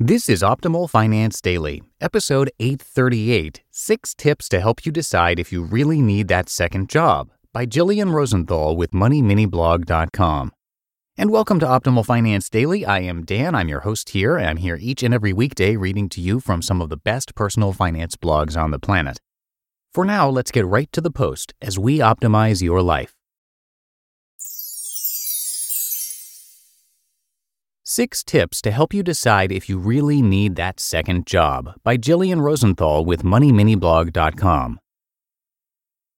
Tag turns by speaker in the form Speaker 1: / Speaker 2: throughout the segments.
Speaker 1: This is Optimal Finance Daily, episode 838 Six Tips to Help You Decide If You Really Need That Second Job by Jillian Rosenthal with MoneyMiniBlog.com. And welcome to Optimal Finance Daily. I am Dan. I'm your host here. I'm here each and every weekday reading to you from some of the best personal finance blogs on the planet. For now, let's get right to the post as we optimize your life. Six Tips to Help You Decide If You Really Need That Second Job by Jillian Rosenthal with MoneyMiniBlog.com.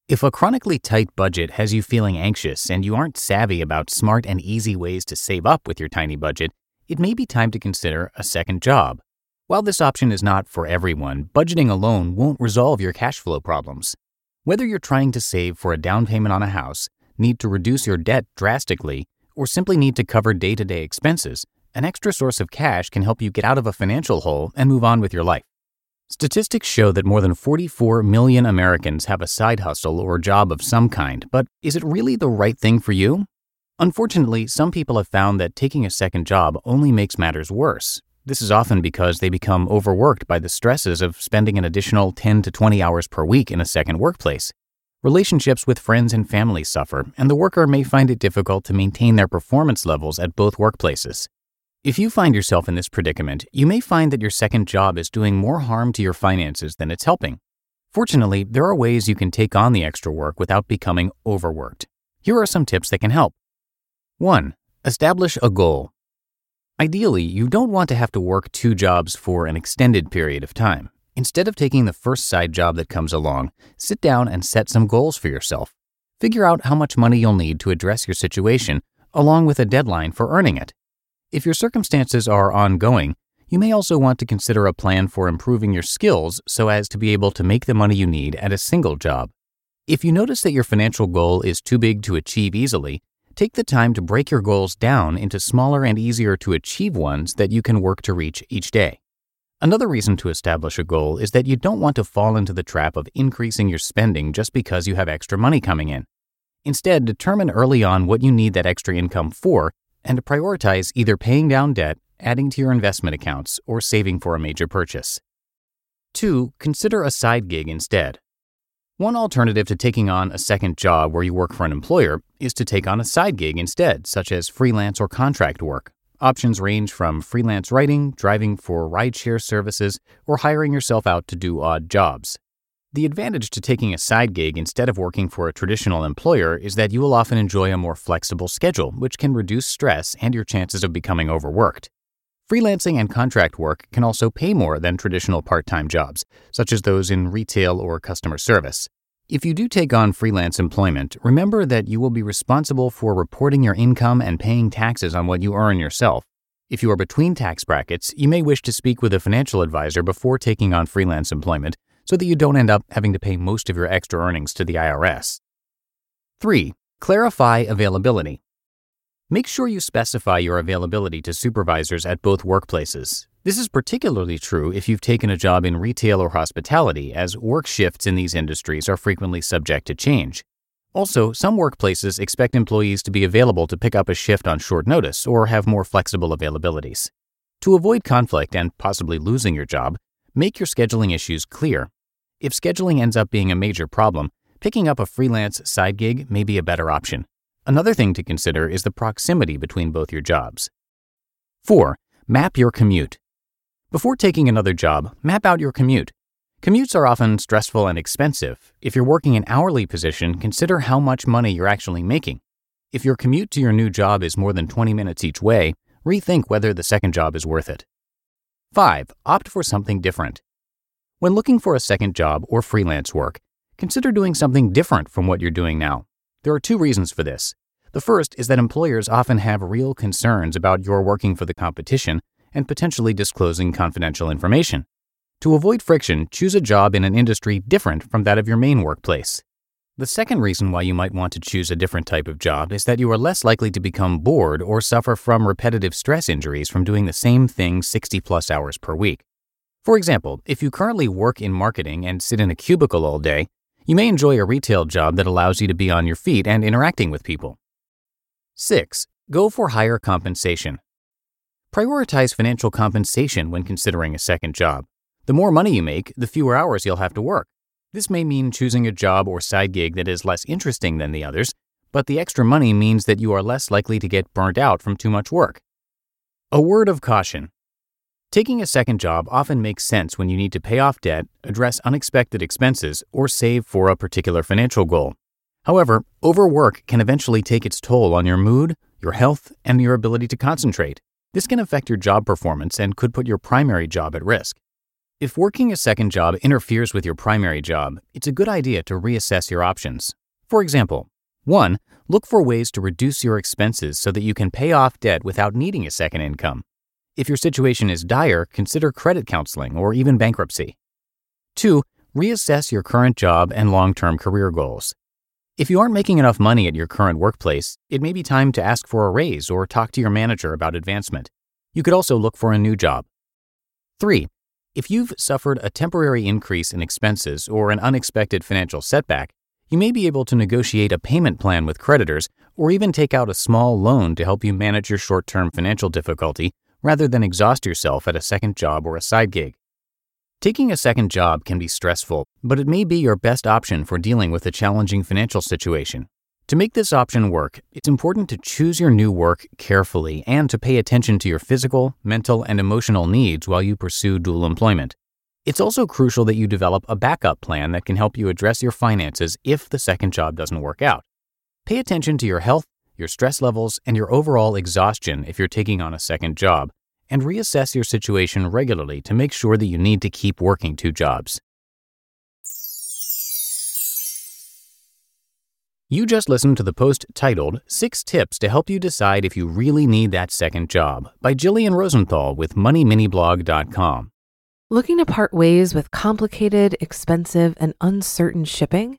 Speaker 1: If a chronically tight budget has you feeling anxious and you aren't savvy about smart and easy ways to save up with your tiny budget, it may be time to consider a second job. While this option is not for everyone, budgeting alone won't resolve your cash flow problems. Whether you're trying to save for a down payment on a house, need to reduce your debt drastically, or simply need to cover day to day expenses, an extra source of cash can help you get out of a financial hole and move on with your life. Statistics show that more than 44 million Americans have a side hustle or job of some kind, but is it really the right thing for you? Unfortunately, some people have found that taking a second job only makes matters worse. This is often because they become overworked by the stresses of spending an additional 10 to 20 hours per week in a second workplace. Relationships with friends and family suffer, and the worker may find it difficult to maintain their performance levels at both workplaces. If you find yourself in this predicament, you may find that your second job is doing more harm to your finances than it's helping. Fortunately, there are ways you can take on the extra work without becoming overworked. Here are some tips that can help. 1. Establish a goal. Ideally, you don't want to have to work two jobs for an extended period of time. Instead of taking the first side job that comes along, sit down and set some goals for yourself. Figure out how much money you'll need to address your situation, along with a deadline for earning it. If your circumstances are ongoing, you may also want to consider a plan for improving your skills so as to be able to make the money you need at a single job. If you notice that your financial goal is too big to achieve easily, take the time to break your goals down into smaller and easier to achieve ones that you can work to reach each day. Another reason to establish a goal is that you don't want to fall into the trap of increasing your spending just because you have extra money coming in. Instead, determine early on what you need that extra income for and prioritize either paying down debt, adding to your investment accounts, or saving for a major purchase. 2. Consider a side gig instead. One alternative to taking on a second job where you work for an employer is to take on a side gig instead, such as freelance or contract work. Options range from freelance writing, driving for rideshare services, or hiring yourself out to do odd jobs. The advantage to taking a side gig instead of working for a traditional employer is that you will often enjoy a more flexible schedule, which can reduce stress and your chances of becoming overworked. Freelancing and contract work can also pay more than traditional part time jobs, such as those in retail or customer service. If you do take on freelance employment, remember that you will be responsible for reporting your income and paying taxes on what you earn yourself. If you are between tax brackets, you may wish to speak with a financial advisor before taking on freelance employment so that you don't end up having to pay most of your extra earnings to the IRS. 3. Clarify availability. Make sure you specify your availability to supervisors at both workplaces. This is particularly true if you've taken a job in retail or hospitality, as work shifts in these industries are frequently subject to change. Also, some workplaces expect employees to be available to pick up a shift on short notice or have more flexible availabilities. To avoid conflict and possibly losing your job, make your scheduling issues clear if scheduling ends up being a major problem, picking up a freelance side gig may be a better option. Another thing to consider is the proximity between both your jobs. 4. Map your commute. Before taking another job, map out your commute. Commutes are often stressful and expensive. If you're working an hourly position, consider how much money you're actually making. If your commute to your new job is more than 20 minutes each way, rethink whether the second job is worth it. 5. Opt for something different. When looking for a second job or freelance work, consider doing something different from what you're doing now. There are two reasons for this. The first is that employers often have real concerns about your working for the competition and potentially disclosing confidential information. To avoid friction, choose a job in an industry different from that of your main workplace. The second reason why you might want to choose a different type of job is that you are less likely to become bored or suffer from repetitive stress injuries from doing the same thing 60 plus hours per week. For example, if you currently work in marketing and sit in a cubicle all day, you may enjoy a retail job that allows you to be on your feet and interacting with people. 6. Go for higher compensation. Prioritize financial compensation when considering a second job. The more money you make, the fewer hours you'll have to work. This may mean choosing a job or side gig that is less interesting than the others, but the extra money means that you are less likely to get burnt out from too much work. A word of caution Taking a second job often makes sense when you need to pay off debt, address unexpected expenses, or save for a particular financial goal. However, overwork can eventually take its toll on your mood, your health, and your ability to concentrate. This can affect your job performance and could put your primary job at risk. If working a second job interferes with your primary job, it's a good idea to reassess your options. For example, 1. Look for ways to reduce your expenses so that you can pay off debt without needing a second income. If your situation is dire, consider credit counseling or even bankruptcy. 2. Reassess your current job and long term career goals. If you aren't making enough money at your current workplace, it may be time to ask for a raise or talk to your manager about advancement. You could also look for a new job. 3. If you've suffered a temporary increase in expenses or an unexpected financial setback, you may be able to negotiate a payment plan with creditors or even take out a small loan to help you manage your short term financial difficulty rather than exhaust yourself at a second job or a side gig. Taking a second job can be stressful, but it may be your best option for dealing with a challenging financial situation. To make this option work, it's important to choose your new work carefully and to pay attention to your physical, mental, and emotional needs while you pursue dual employment. It's also crucial that you develop a backup plan that can help you address your finances if the second job doesn't work out. Pay attention to your health, your stress levels, and your overall exhaustion if you're taking on a second job, and reassess your situation regularly to make sure that you need to keep working two jobs. You just listened to the post titled Six Tips to Help You Decide If You Really Need That Second Job by Jillian Rosenthal with MoneyMiniBlog.com.
Speaker 2: Looking to part ways with complicated, expensive, and uncertain shipping?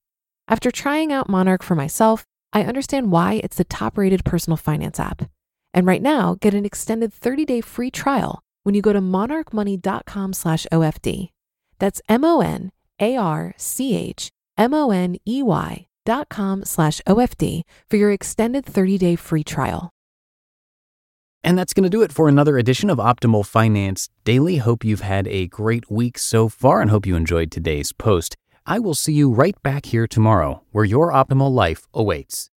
Speaker 2: After trying out Monarch for myself, I understand why it's the top rated personal finance app. And right now, get an extended 30 day free trial when you go to monarchmoney.com slash OFD. That's M O N A R C H M O N E Y dot com slash OFD for your extended 30 day free trial.
Speaker 1: And that's going to do it for another edition of Optimal Finance Daily. Hope you've had a great week so far and hope you enjoyed today's post. I will see you right back here tomorrow, where your optimal life awaits.